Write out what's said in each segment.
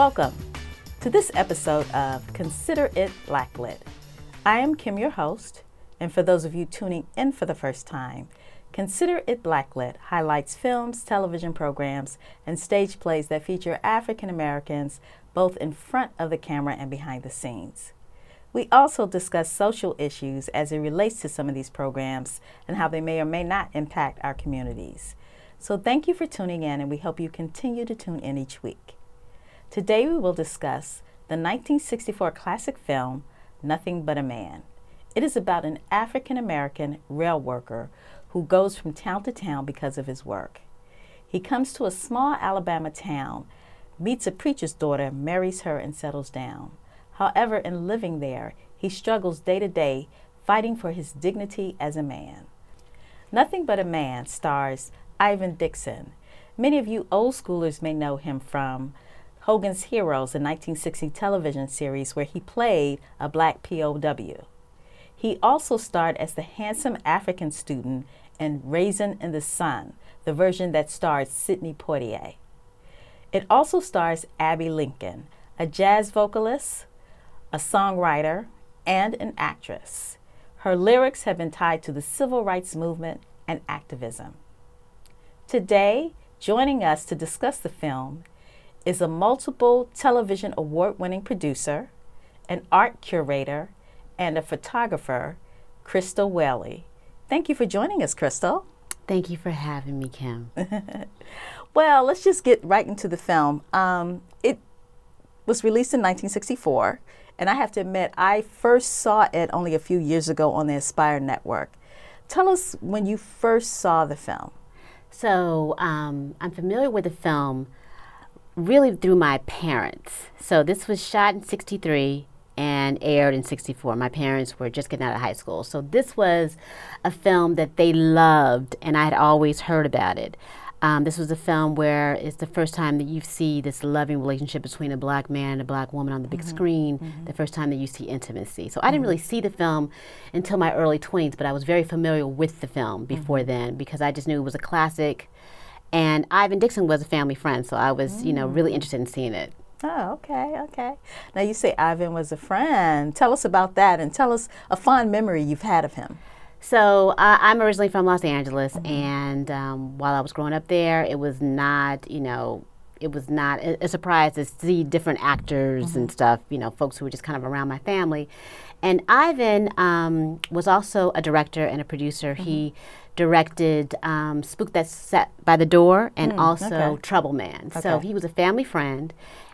Welcome to this episode of Consider It Blacklit. I am Kim, your host, and for those of you tuning in for the first time, Consider It Blacklit highlights films, television programs, and stage plays that feature African Americans both in front of the camera and behind the scenes. We also discuss social issues as it relates to some of these programs and how they may or may not impact our communities. So, thank you for tuning in, and we hope you continue to tune in each week. Today, we will discuss the 1964 classic film, Nothing But a Man. It is about an African American rail worker who goes from town to town because of his work. He comes to a small Alabama town, meets a preacher's daughter, marries her, and settles down. However, in living there, he struggles day to day, fighting for his dignity as a man. Nothing But a Man stars Ivan Dixon. Many of you old schoolers may know him from Hogan's Heroes, a 1960 television series where he played a black POW. He also starred as the handsome African student in Raisin in the Sun, the version that starred Sidney Poitier. It also stars Abbey Lincoln, a jazz vocalist, a songwriter, and an actress. Her lyrics have been tied to the civil rights movement and activism. Today, joining us to discuss the film is a multiple television award winning producer, an art curator, and a photographer, Crystal Whaley. Thank you for joining us, Crystal. Thank you for having me, Kim. well, let's just get right into the film. Um, it was released in 1964, and I have to admit, I first saw it only a few years ago on the Aspire Network. Tell us when you first saw the film. So um, I'm familiar with the film really through my parents. So this was shot in 63 and aired in 64. My parents were just getting out of high school. So this was a film that they loved, and I had always heard about it. Um, this was a film where it's the first time that you see this loving relationship between a black man and a black woman on the big mm-hmm. screen, mm-hmm. the first time that you see intimacy. So I didn't mm-hmm. really see the film until my early 20s, but I was very familiar with the film before mm-hmm. then because I just knew it was a classic. And Ivan Dixon was a family friend, so I was, you know, really mm. interested in seeing it. Oh, okay, okay. Now you say Ivan was a friend. Tell us about that and tell us a fond memory you've had of him. So uh, I'm originally from Los Angeles, mm-hmm. and um, while I was growing up there, it was not, you know, it was not a, a surprise to see different actors mm-hmm. and stuff, you know, folks who were just kind of around my family. And Ivan um, was also a director and a producer. Mm-hmm. He directed um, Spook That Sat by the Door and mm, also okay. Trouble Man. Okay. So he was a family friend,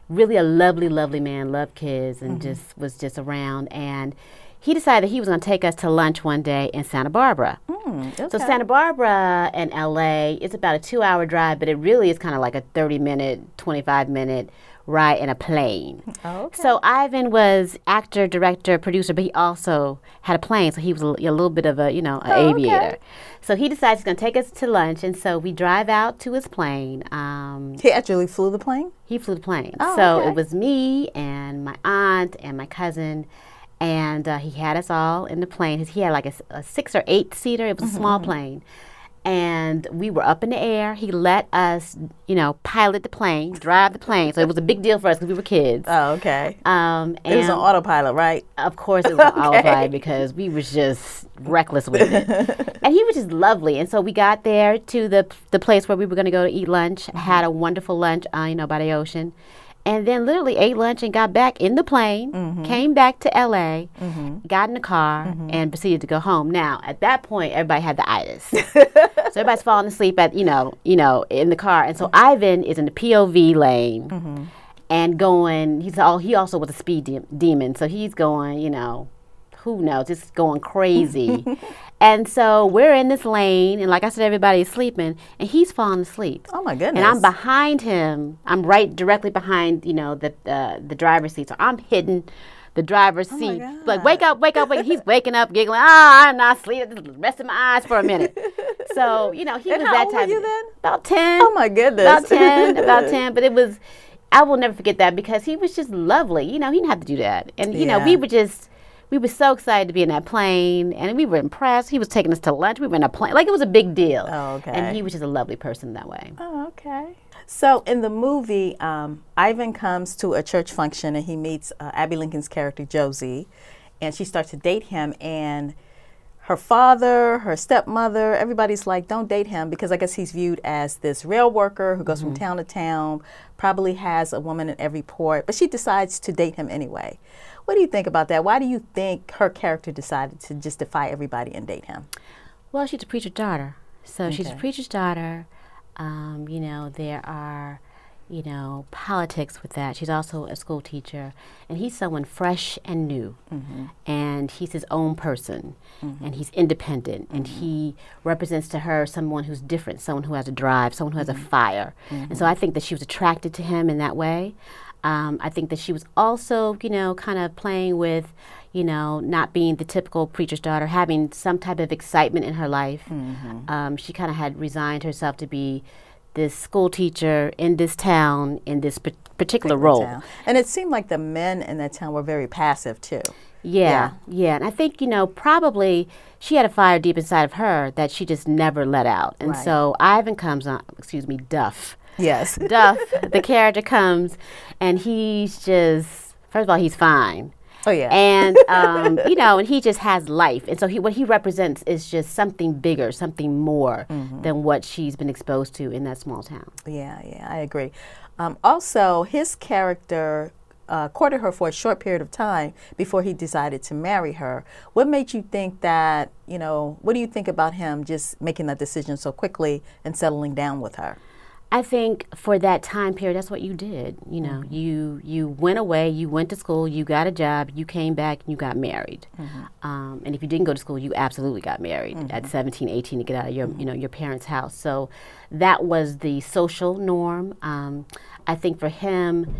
really a lovely, lovely man, loved kids, and mm-hmm. just was just around. And he decided that he was going to take us to lunch one day in Santa Barbara. Mm, okay. So Santa Barbara and LA, it's about a two-hour drive, but it really is kind of like a 30-minute, 25-minute ride in a plane. Okay. So Ivan was actor, director, producer, but he also had a plane, so he was a, a little bit of a, you know, an oh, aviator. Okay. So he decides he's going to take us to lunch, and so we drive out to his plane. Um, he actually flew the plane? He flew the plane. Oh, so okay. it was me and my aunt and my cousin and uh, he had us all in the plane. He had like a, a six or eight seater. It was mm-hmm. a small mm-hmm. plane, and we were up in the air. He let us, you know, pilot the plane, drive the plane. So it was a big deal for us because we were kids. Oh, okay. Um, it was an autopilot, right? Of course, it was okay. an autopilot because we was just reckless with it. and he was just lovely. And so we got there to the the place where we were going to go to eat lunch. Mm-hmm. Had a wonderful lunch, uh, you know, by the ocean and then literally ate lunch and got back in the plane, mm-hmm. came back to LA, mm-hmm. got in the car, mm-hmm. and proceeded to go home. Now, at that point, everybody had the itis, so everybody's falling asleep at you know, you know, in the car. And so mm-hmm. Ivan is in the POV lane mm-hmm. and going. He's all. He also was a speed de- demon, so he's going. You know, who knows, just going crazy. and so we're in this lane, and like I said, everybody's sleeping, and he's falling asleep. Oh my goodness! And I'm behind him. I'm right directly behind, you know, the uh, the driver's seat. So I'm hidden the driver's oh seat. Like, wake up, wake up, wake up. He's waking up, giggling. Ah, I'm not sleeping. Just resting my eyes for a minute. so, you know, he and was that type. you then? About 10. Oh, my goodness. About 10, about 10. But it was, I will never forget that because he was just lovely. You know, he didn't have to do that. And, you yeah. know, we were just, we were so excited to be in that plane, and we were impressed. He was taking us to lunch. We were in a plane, like it was a big deal. Oh, okay. And he was just a lovely person that way. Oh, okay. So in the movie, um, Ivan comes to a church function and he meets uh, Abbey Lincoln's character Josie, and she starts to date him. And her father, her stepmother, everybody's like, "Don't date him," because I guess he's viewed as this rail worker who goes from town to town, probably has a woman in every port. But she decides to date him anyway. What do you think about that? Why do you think her character decided to just defy everybody and date him? Well, she's a preacher's daughter. So she's a preacher's daughter. Um, you know, there are, you know, politics with that. She's also a school teacher. And he's someone fresh and new. Mm-hmm. And he's his own person. Mm-hmm. And he's independent. And mm-hmm. he represents to her someone who's different, someone who has a drive, someone who has a fire. And so I think that she was attracted to him in that way. Um, I think that she was also, you know, kind of playing with, you know, not being the typical preacher's daughter, having some type of excitement in her life. Um, she kind of had resigned herself to be this school teacher in this town in this pa- particular role. Town. And it seemed like the men in that town were very passive too. Yeah, yeah, And I think, you know, probably she had a fire deep inside of her that she just never let out. And Right. so Ivan comes on, excuse me, Duff. Yes. Duff, the character comes, and he's just first of all he's fine, Oh yeah. and um, you know, and he just has life, and so he what he represents is just something bigger, something more Mm-hmm. than what she's been exposed to in that small town. Yeah, yeah, I agree. Um, also, his character uh, courted her for a short period of time before he decided to marry her. What made you think that, you know, what do you think about him just making that decision so quickly and settling down with her? I think for that time period, that's what you did. You know, you you went away, you went to school, you got a job, you came back, and you got married. Um, and if you didn't go to school, you absolutely got married at 17, 18 to get out of your you know your parents' house. So that was the social norm. Um, I think for him,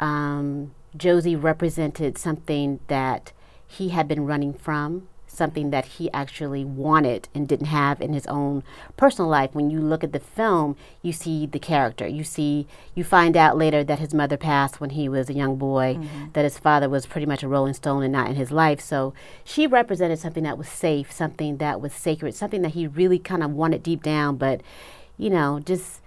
um, Josie represented something that he had been running from something that he actually wanted and didn't have in his own personal life. When you look at the film, you see the character. You see, you find out later that his mother passed when he was a young boy, that his father was pretty much a rolling stone and not in his life. So she represented something that was safe, something that was sacred, something that he really kind of wanted deep down, but, you know, just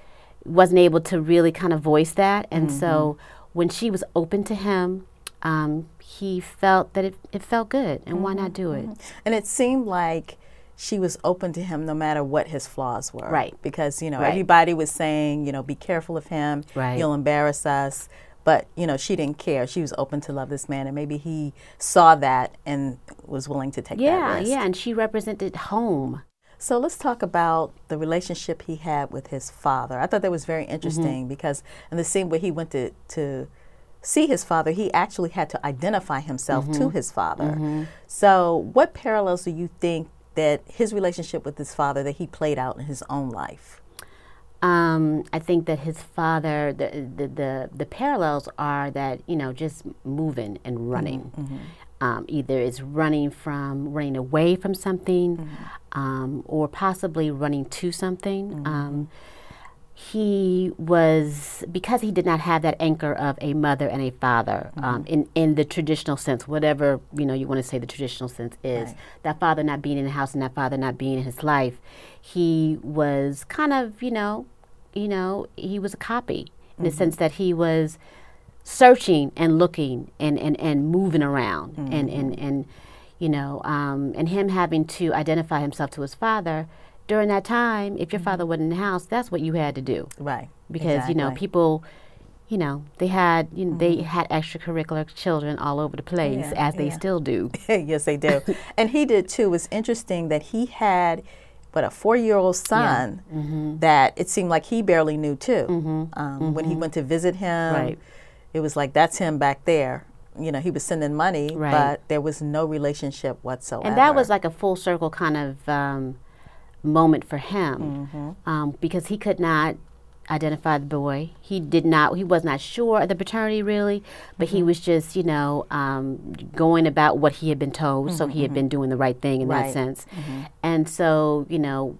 wasn't able to really kind of voice that. And so when she was open to him, um, he felt that it, it felt good, and why not do it? Mm-hmm. And it seemed like she was open to him no matter what his flaws were. Right. Because, you know, Right. everybody was saying, you know, be careful of him. Right. He'll embarrass us. But, you know, she didn't care. She was open to love this man. And maybe he saw that and was willing to take that Yeah, risk. yeah, and she represented home. So let's talk about the relationship he had with his father. I thought that was very mm-hmm. interesting because in the scene where he went to, to see his father, he actually had to identify himself to his father. So, what parallels do you think that his relationship with his father that he played out in his own life? Um, I think that his father, the, the the the parallels are that you know just moving and running. Um, either it's running from running away from something, um, or possibly running to something. Um, he was because he did not have that anchor of a mother and a father um, in in the traditional sense, whatever you know you want to say the traditional sense is. Right. That father not being in the house and that father not being in his life, he was kind of you know, you know, he was a copy in the sense that he was searching and looking and and, and moving around and and and you know um, and him having to identify himself to his father during that time if your father wasn't in the house that's what you had to do Right. because you know people you know they had you know, they had extracurricular children all over the place Yeah, as they yeah. still do yes, they do. and he did too. It's interesting that he had, But a four year old son Mm-hmm. that it seemed like he barely knew too. Um, When he went to visit him, Right. it was like, that's him back there. You know, he was sending money, Right. but there was no relationship whatsoever. and that was like a full circle kind of um, moment for him Mm-hmm. um, because he could not identify the boy he did not he was not sure of the paternity really but Mm-hmm. he was just you know um, going about what he had been told so he had been doing the right thing in Mm-hmm. Right. that sense and so you know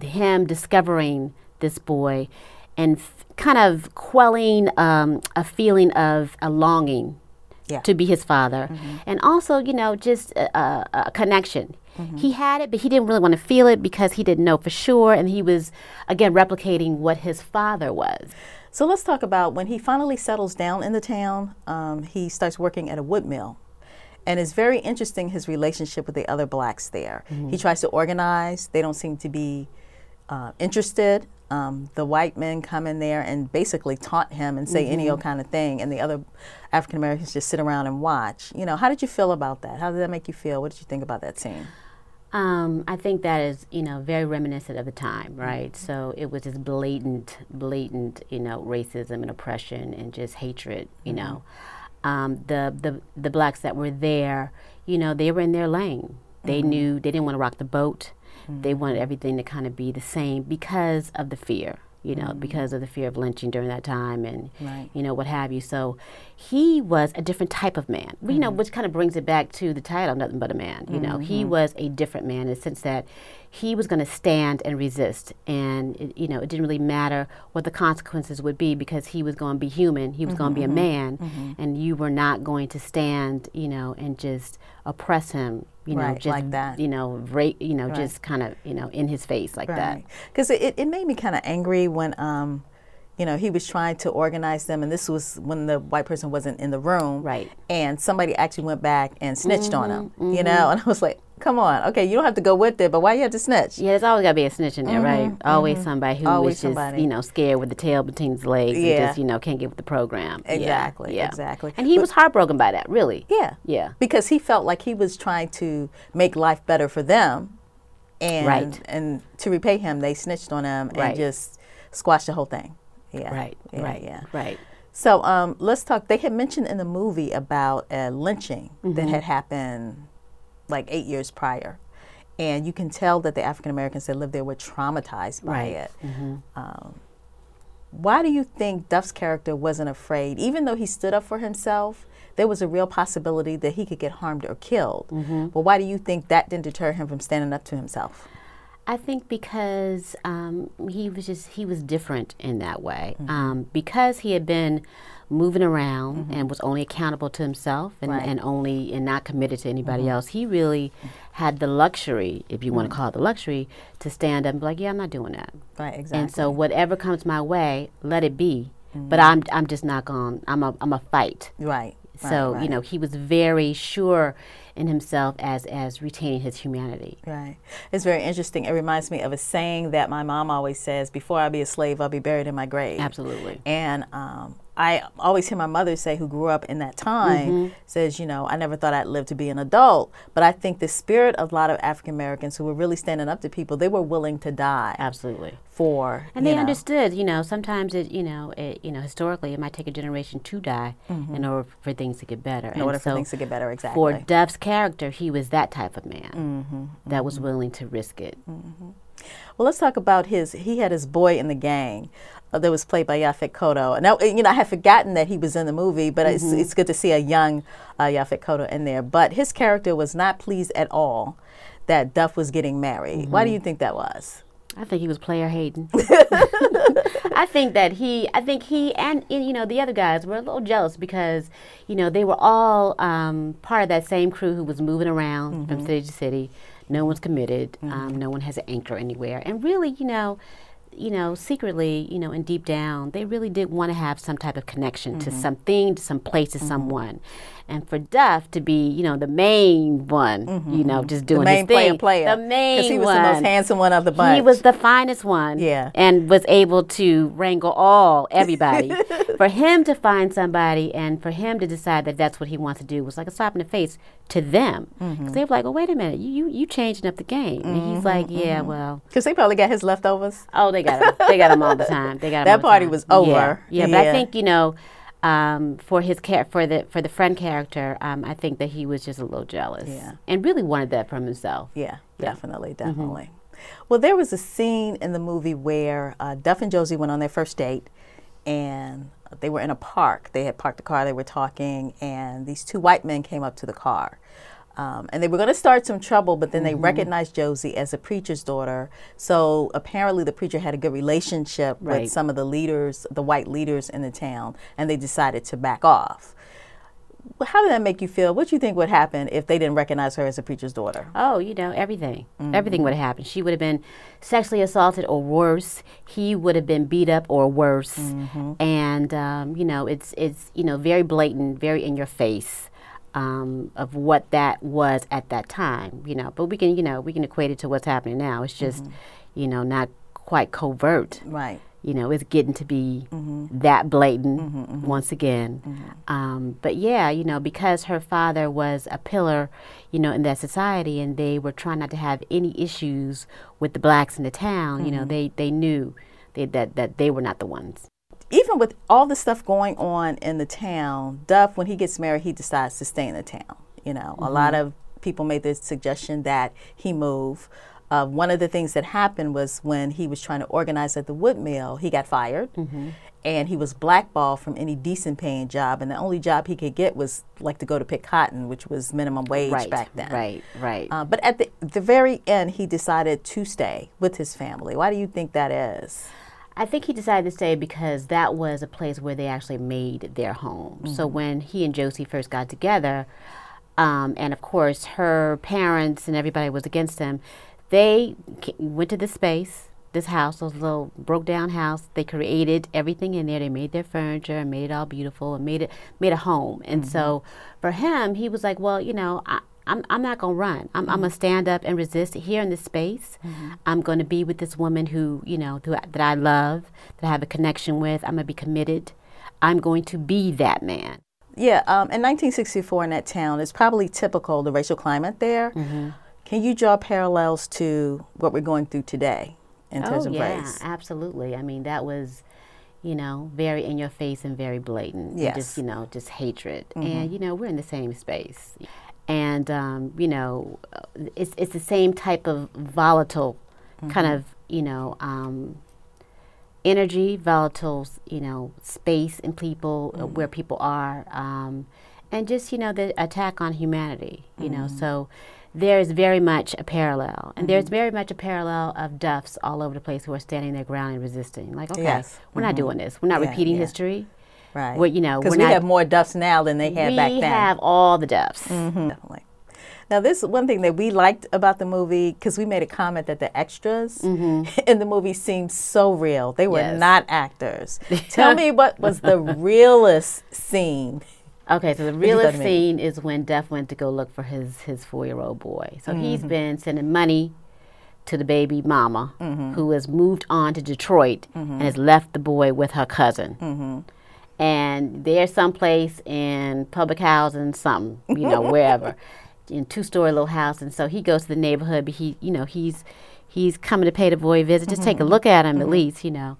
him discovering this boy and f- kind of quelling um, a feeling of a longing Yeah. to be his father, and also you know just a, a, a connection. He had it, but he didn't really want to feel it because he didn't know for sure, and he was again replicating what his father was. So let's talk about when he finally settles down in the town. Um, he starts working at a wood mill, and it's very interesting his relationship with the other blacks there. He tries to organize; they don't seem to be uh, interested. Um, the white men come in there and basically taunt him and say any old kind of thing, and the other African Americans just sit around and watch. You know, how did you feel about that? How did that make you feel? What did you think about that scene? Um, I think that is, you know, very reminiscent of the time, mm-hmm. right? So it was just blatant, blatant, you know, racism and oppression and just hatred, you mm-hmm. know. Um, the, the the blacks that were there, you know, they were in their lane. They mm-hmm. knew they didn't want to rock the boat. They wanted everything to kind of be the same because of the fear, you know, because of the fear of lynching during that time and Right. you know what have you. So he was a different type of man, you know, mm-hmm. which kind of brings it back to the title, nothing but a man. You know, he mm-hmm. was a different man in the sense that he was going to stand and resist, and it, you know, it didn't really matter what the consequences would be because he was going to be human. He was going to be a mm-hmm, man, and you were not going to stand, you know, and just oppress him. You know, Right, just like that. You know, ra- you know, just kind of you know in his face like that. Because it, it made me kind of angry when, um, you know, he was trying to organize them, and this was when the white person wasn't in the room. Right. And somebody actually went back and snitched on him, mm-hmm, you know, mm-hmm. and I was like, come on, okay, you don't have to go with it, but why you have to snitch? Yeah, there's always got to be a snitch in there, mm-hmm, right? Always somebody who Mm-hmm, Always is just, somebody. you know, scared with the tail between his legs Yeah. and just, you know, can't get with the program. Exactly, yeah. exactly. And he was heartbroken by that, really. Yeah. Yeah. Because he felt like he was trying to make life better for them. And, Right. and to repay him, they snitched on him and just squashed the whole thing. Yeah. Right, Yeah, right, Yeah. right. So um, let's talk. They had mentioned in the movie about a lynching Mm-hmm. that had happened like eight years prior. And you can tell that the African Americans that lived there were traumatized by Right. it. Um, why do you think Duff's character wasn't afraid? Even though he stood up for himself, there was a real possibility that he could get harmed or killed. Mm-hmm. But why do you think that didn't deter him from standing up to himself? I think because um, he was just he was different in that way. Mm-hmm. Um, because he had been moving around and was only accountable to himself and, Right. and only and not committed to anybody Mm-hmm. else. He really had the luxury, if you want to call it the luxury, to stand up and be like, "Yeah, I'm not doing that." Right, exactly. And so whatever comes my way, let it be. Mm-hmm. But I'm I'm just not going. I'm a I'm a fight. right. Right, so right. you know he was very sure in himself as as retaining his humanity. Right. It's very interesting. It reminds me of a saying that my mom always says before I be a slave, I'll be buried in my grave. Absolutely. And um, I always hear my mother say, who grew up in that time, Mm-hmm. says, you know, I never thought I'd live to be an adult. But I think the spirit of a lot of African Americans who were really standing up to people, they were willing to die Absolutely. for. And they know, understood, you know, sometimes it, you know, it, you know, historically it might take a generation to die in order for things to get better. Mm-hmm. In order for things to get better, exactly. Mm-hmm. Duff's character, he was that type of man that was willing to risk it. Well, let's talk about his. He had his boy in the gang uh, that was played by Yaphet Kotto. And now, you know, I had forgotten that he was in the movie, but it's, it's good to see a young uh, Yaphet Kotto in there. But his character was not pleased at all that Duff was getting married. Why do you think that was? I think he was player hating. I think that he, I think he and, and, you know the other guys were a little jealous because you know they were all um, part of that same crew who was moving around from city to city. No one's committed. Um, mm-hmm. no one has an anchor anywhere, and really, you know, you know, secretly, you know, and deep down, they really did want to have some type of connection to mm-hmm. something, to some place, to mm-hmm. someone. And for Duff to be, you know, the main one, you know, just doing the main his thing, player player. the main Because he was one, the most handsome one of the bunch. he was the finest one. Yeah. And was able to wrangle all, everybody. for him to find somebody and for him to decide that that's what he wants to do was like a slap in the face to them. Because Mm-hmm. they were like, oh, wait a minute, you, you, you changing up the game. And he's like, yeah, Mm-hmm. well. Because they probably got his leftovers. Oh, they got him. they got him all the time. They got That all the party was over. Yeah, yeah, but I think you know, um, for his char- for the for the friend character, um, I think that he was just a little jealous. Yeah. and really wanted that from himself. Yeah, definitely, definitely. Well, there was a scene in the movie where uh, Duff and Josie went on their first date, and they were in a park. They had parked the car. They were talking, and these two white men came up to the car. Um, and they were going to start some trouble, but then they recognized Josie as a preacher's daughter. So apparently, the preacher had a good relationship Right. with some of the leaders, the white leaders in the town, and they decided to back off how did that make you feel? What do you think would happen if they didn't recognize her as a preacher's daughter? Oh, you know, everything. Mm-hmm. Everything would have happened. She would have been sexually assaulted or worse. He would have been beat up or worse. Mm-hmm. And um, you know, it's it's you know very blatant, very in your face. Um, of what that was at that time, you know, but we can, you know, we can equate it to what's happening now. It's just, mm-hmm. you know, not quite covert. Right you know, it's getting to be mm-hmm. that blatant mm-hmm, mm-hmm. once again. Mm-hmm. Um, but yeah, you know, because her father was a pillar, you know, in that society, and they were trying not to have any issues with the blacks in the town. You know, mm-hmm. they they knew they, that that they were not the ones. Even with all the stuff going on in the town, Duff, when he gets married, he decides to stay in the town. You know, a lot mm-hmm. of people made the suggestion that he move. Uh, one of the things that happened was when he was trying to organize at the wood mill, he got fired. Mm-hmm. And he was blackballed from any decent paying job, and the only job he could get was like to go to pick cotton, which was minimum wage right, back then. Right, right. Uh, but at the, the very end, he decided to stay with his family. Why do you think that is? I think he decided to stay because that was a place where they actually made their home. Mm-hmm. So when he and Josie first got together, um, and of course her parents and everybody was against him, they went to this space, this house, this little broke down house. They created everything in there. They made their furniture and made it all beautiful and made it made a home. And mm-hmm. so for him, he was like, well, you know, I, I'm, I'm not going to run. I'm, mm-hmm. I'm going to stand up and resist here in this space. Mm-hmm. I'm going to be with this woman who, you know, who, that I love, that I have a connection with. I'm going to be committed. I'm going to be that man. Yeah, um, in 1964 in that town, it's probably typical, the racial climate there. Mm-hmm. Can you draw parallels to what we're going through today in oh, terms of yeah, race? absolutely. I mean, that was, you know, very in your face and very blatant. Yes. Just, you know, just hatred. Mm-hmm. And, you know, we're in the same space. And, um, you know, it's, it's the same type of volatile mm-hmm. kind of, you know, um, energy, volatile, you know, space in people, uh, mm-hmm. where people are. Um, and just, you know, the attack on humanity, you know. Mm-hmm. So, there's very much a parallel. And mm-hmm. there's very much a parallel of Duffs all over the place who are standing their ground and resisting. Like, okay, yes. we're mm-hmm. not doing this. We're not yeah, repeating yeah. history. Right. We're, you know, because we not, have more Duffs now than they had back then. We have all the Duffs. Mm-hmm. Definitely. Now, this is one thing that we liked about the movie because we made a comment that the extras mm-hmm. in the movie seemed so real. They were yes. not actors. Tell me what was the realest scene Okay, so the realest scene is when Duff went to go look for his his four year old boy. So mm-hmm. he's been sending money to the baby mama, mm-hmm. who has moved on to Detroit mm-hmm. and has left the boy with her cousin. Mm-hmm. And they're someplace in public housing, something, you know, wherever, in two story little house. And so he goes to the neighborhood, but he, you know, he's he's coming to pay the boy a visit. Just take a mm-hmm. look at him at mm-hmm. least, you know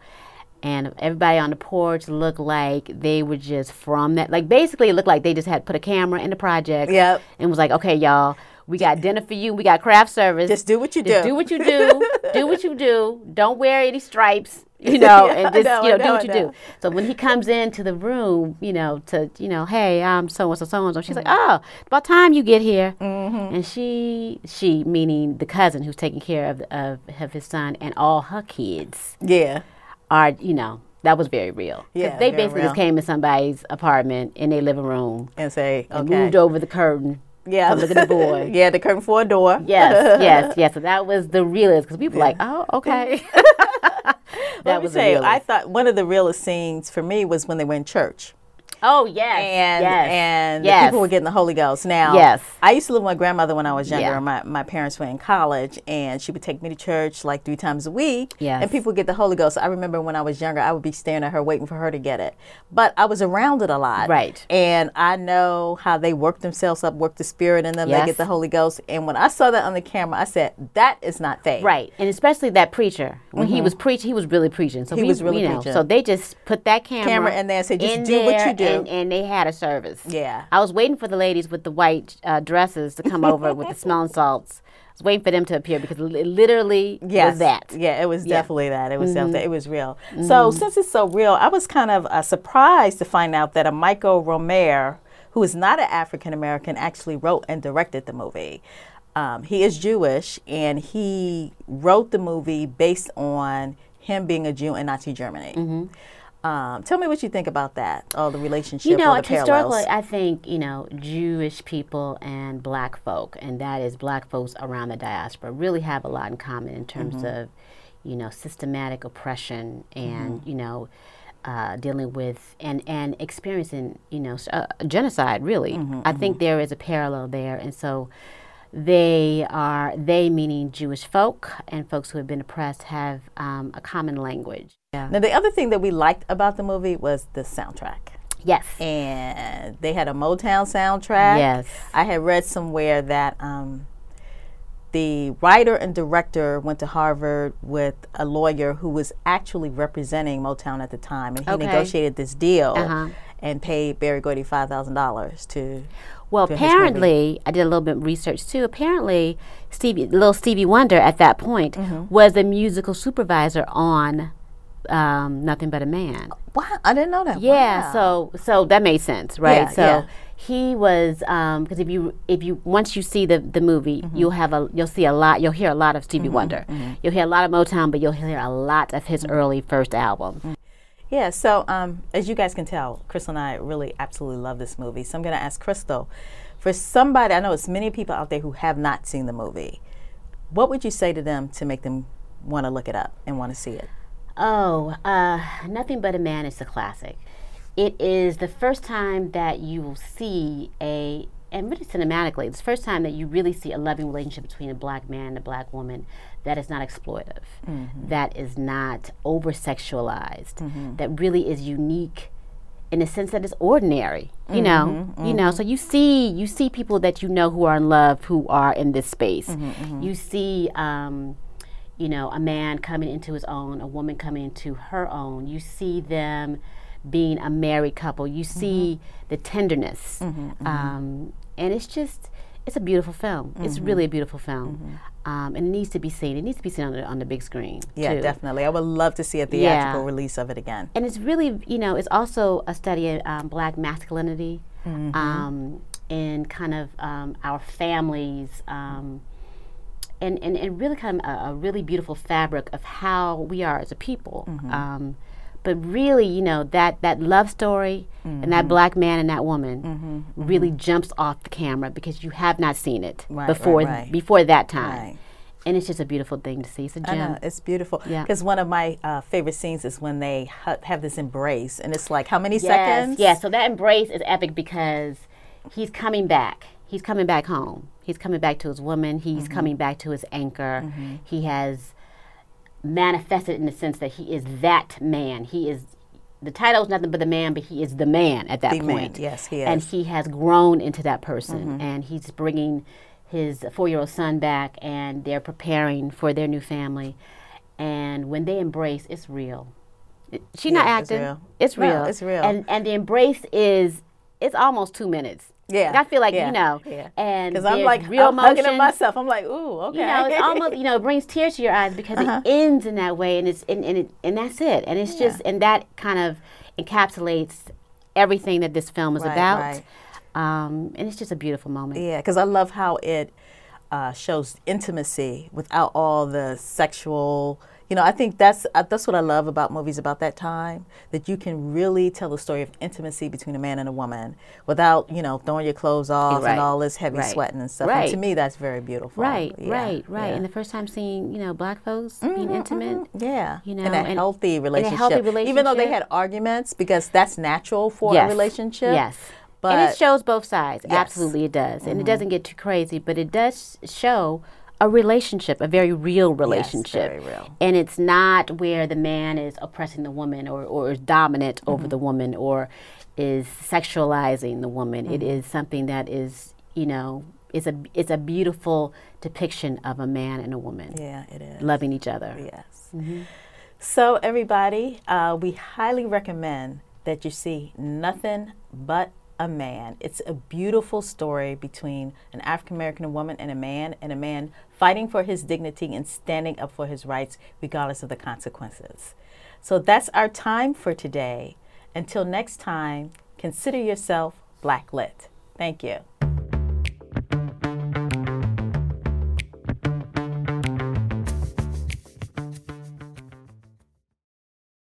and everybody on the porch looked like they were just from that. Like basically, it looked like they just had put a camera in the project. Yep. And was like, okay, y'all, we got dinner for you. We got craft service. Just do what you just do. Do what you do. do what you do. Don't wear any stripes. You know, yeah, and just know, you know, know, do what you do. So when he comes into the room, you know, to you know, hey, I'm so and so, so and so. She's mm-hmm. like, oh, about time you get here. Mm-hmm. And she, she meaning the cousin who's taking care of, of of his son and all her kids. Yeah are you know that was very real. Yeah, they basically real. just came in somebody's apartment in their living room and say, and moved over the curtain. Yeah, look at the boy. yeah, the curtain for a door. Yes, yes, yes. So that was the realest because people yeah. like, oh, okay. that Let me say, I thought one of the realest scenes for me was when they were in church. Oh yes, and yes. and yes. people were getting the Holy Ghost. Now, yes, I used to live with my grandmother when I was younger. Yeah. My my parents were in college, and she would take me to church like three times a week. Yes. and people would get the Holy Ghost. I remember when I was younger, I would be staring at her, waiting for her to get it. But I was around it a lot, right? And I know how they work themselves up, work the Spirit in them. Yes. They get the Holy Ghost. And when I saw that on the camera, I said, "That is not fake." Right, and especially that preacher when mm-hmm. he was preaching, he was really preaching. So he we, was really you know, preaching. So they just put that camera, camera in there and said, "Just do what you do," and, and they had a service. Yeah. I was waiting for the ladies with the white uh, dresses to come over with the smelling salts. I was waiting for them to appear because it literally yes. was that. Yeah, it was yeah. definitely that. It was mm-hmm. it was real. Mm-hmm. So since it's so real, I was kind of uh, surprised to find out that a Michael Roemer, who is not an African American, actually wrote and directed the movie. Um, he is Jewish, and he wrote the movie based on him being a Jew in Nazi Germany. Mm-hmm. Um, tell me what you think about that, all the relationship. You know, the historically. I think you know Jewish people and Black folk, and that is Black folks around the diaspora, really have a lot in common in terms Mm-hmm. of, you know, systematic oppression and Mm-hmm. you know, uh, dealing with and and experiencing you know uh, genocide. Really, Mm-hmm, I think there is a parallel there, and so. They are, they meaning Jewish folk and folks who have been oppressed, have um, a common language. Yeah. Now, the other thing that we liked about the movie was the soundtrack. Yes. And they had a Motown soundtrack. Yes. I had read somewhere that um, the writer and director went to Harvard with a lawyer who was actually representing Motown at the time, and he Okay. negotiated this deal Uh-huh. And paid Berry Gordy five thousand dollars to. Well, to his movie. apparently, I did a little bit of research too. Apparently, Stevie, little Stevie Wonder at that point Mm-hmm. was the musical supervisor on um, Nothing But a Man. Wow, I didn't know that. Yeah, Wow. so so that made sense, right? Yeah, so yeah. he was because if you if you once you see the the movie, Mm-hmm. you'll have a you'll see a lot. You'll hear a lot of Stevie Wonder. You'll hear a lot of Motown, but you'll hear a lot of Mm-hmm. his early first album. Yeah, so um, as you guys can tell, Crystal and I really absolutely love this movie. So I'm going to ask Crystal, for somebody, I know it's many people out there who have not seen the movie, what would you say to them to make them want to look it up and want to see it? Oh, uh, Nothing But a Man is a classic. It is the first time that you will see a, and really cinematically, it's the first time that you really see a loving relationship between a black man and a black woman that is not exploitive, mm-hmm. that is not over sexualized, mm-hmm. that really is unique in the sense that it's ordinary you know? Mm-hmm, you know so you see you see people that you know who are in love who are in this space. You see um, you know a man coming into his own a woman coming into her own. You see them being a married couple you see the tenderness um, and it's just it's a beautiful film. It's really a beautiful film. Um, and it needs to be seen. It needs to be seen on the, on the big screen Yeah, too. definitely. I would love to see a theatrical release of it again. and it's really you know it's also a study of um, black masculinity um, and kind of um, our families um, and, and, and really kind of a, a really beautiful fabric of how we are as a people. Um, but really you know that that love story and that black man and that woman really jumps off the camera because you have not seen it Right, right, before right. before that time Right. and it's just a beautiful thing to see it's a I gem know, it's beautiful. Yeah. Because one of my uh, favorite scenes is when they ha- have this embrace, and it's like, how many Yes, seconds? Yeah, so that embrace is epic because he's coming back. He's coming back home. He's coming back to his woman. He's Mm-hmm. coming back to his anchor. He has manifested in the sense that he is that man. He is the title is nothing but the man, but he is the man at that The man, point. yes, he is. And he has grown into that person, Mm-hmm. and he's bringing his four-year-old son back, and they're preparing for their new family. And when they embrace, it's real. She's not Yeah, it's acting. real. It's No, real. it's real. And and the embrace is it's almost two minutes. Yeah. I feel like yeah, you know, yeah. and Because I'm like, real I'm emotion. myself. I'm like, ooh, okay. You know, it's almost you know, it brings tears to your eyes because Uh-huh. it ends in that way, and it's and and, it, and that's it, and it's just and that kind of encapsulates everything that this film is Right, about. right. Um, and it's just a beautiful moment. Yeah, because I love how it uh, shows intimacy without all the sexual. You know, I think that's uh, that's what I love about movies about that time. That you can really tell the story of intimacy between a man and a woman without you know throwing your clothes off Right, and all this heavy right, sweating and stuff. right. And to me, that's very beautiful. Right, Yeah, right, right. yeah. And the first time seeing you know black folks being intimate. Yeah, you know, in a and- healthy in a healthy relationship. Even though they had arguments, because that's natural for yes. a relationship. Yes. but and it shows both sides. Yes. Mm-hmm. Absolutely, it does. And it doesn't get too crazy, but it does show a relationship, a very real relationship. very real. And it's not where the man is oppressing the woman or, or is dominant Mm-hmm. over the woman or is sexualizing the woman. It Mm-hmm. is something that is, you know, it's a it's a beautiful depiction of a man and a woman yeah, it is. loving each other. Yes. So, everybody, uh, we highly recommend that you see Nothing But a Man. It's a beautiful story between an African American woman and a man, and a man fighting for his dignity and standing up for his rights, regardless of the consequences. So, that's our time for today. Until next time, consider yourself blacklit. Thank you.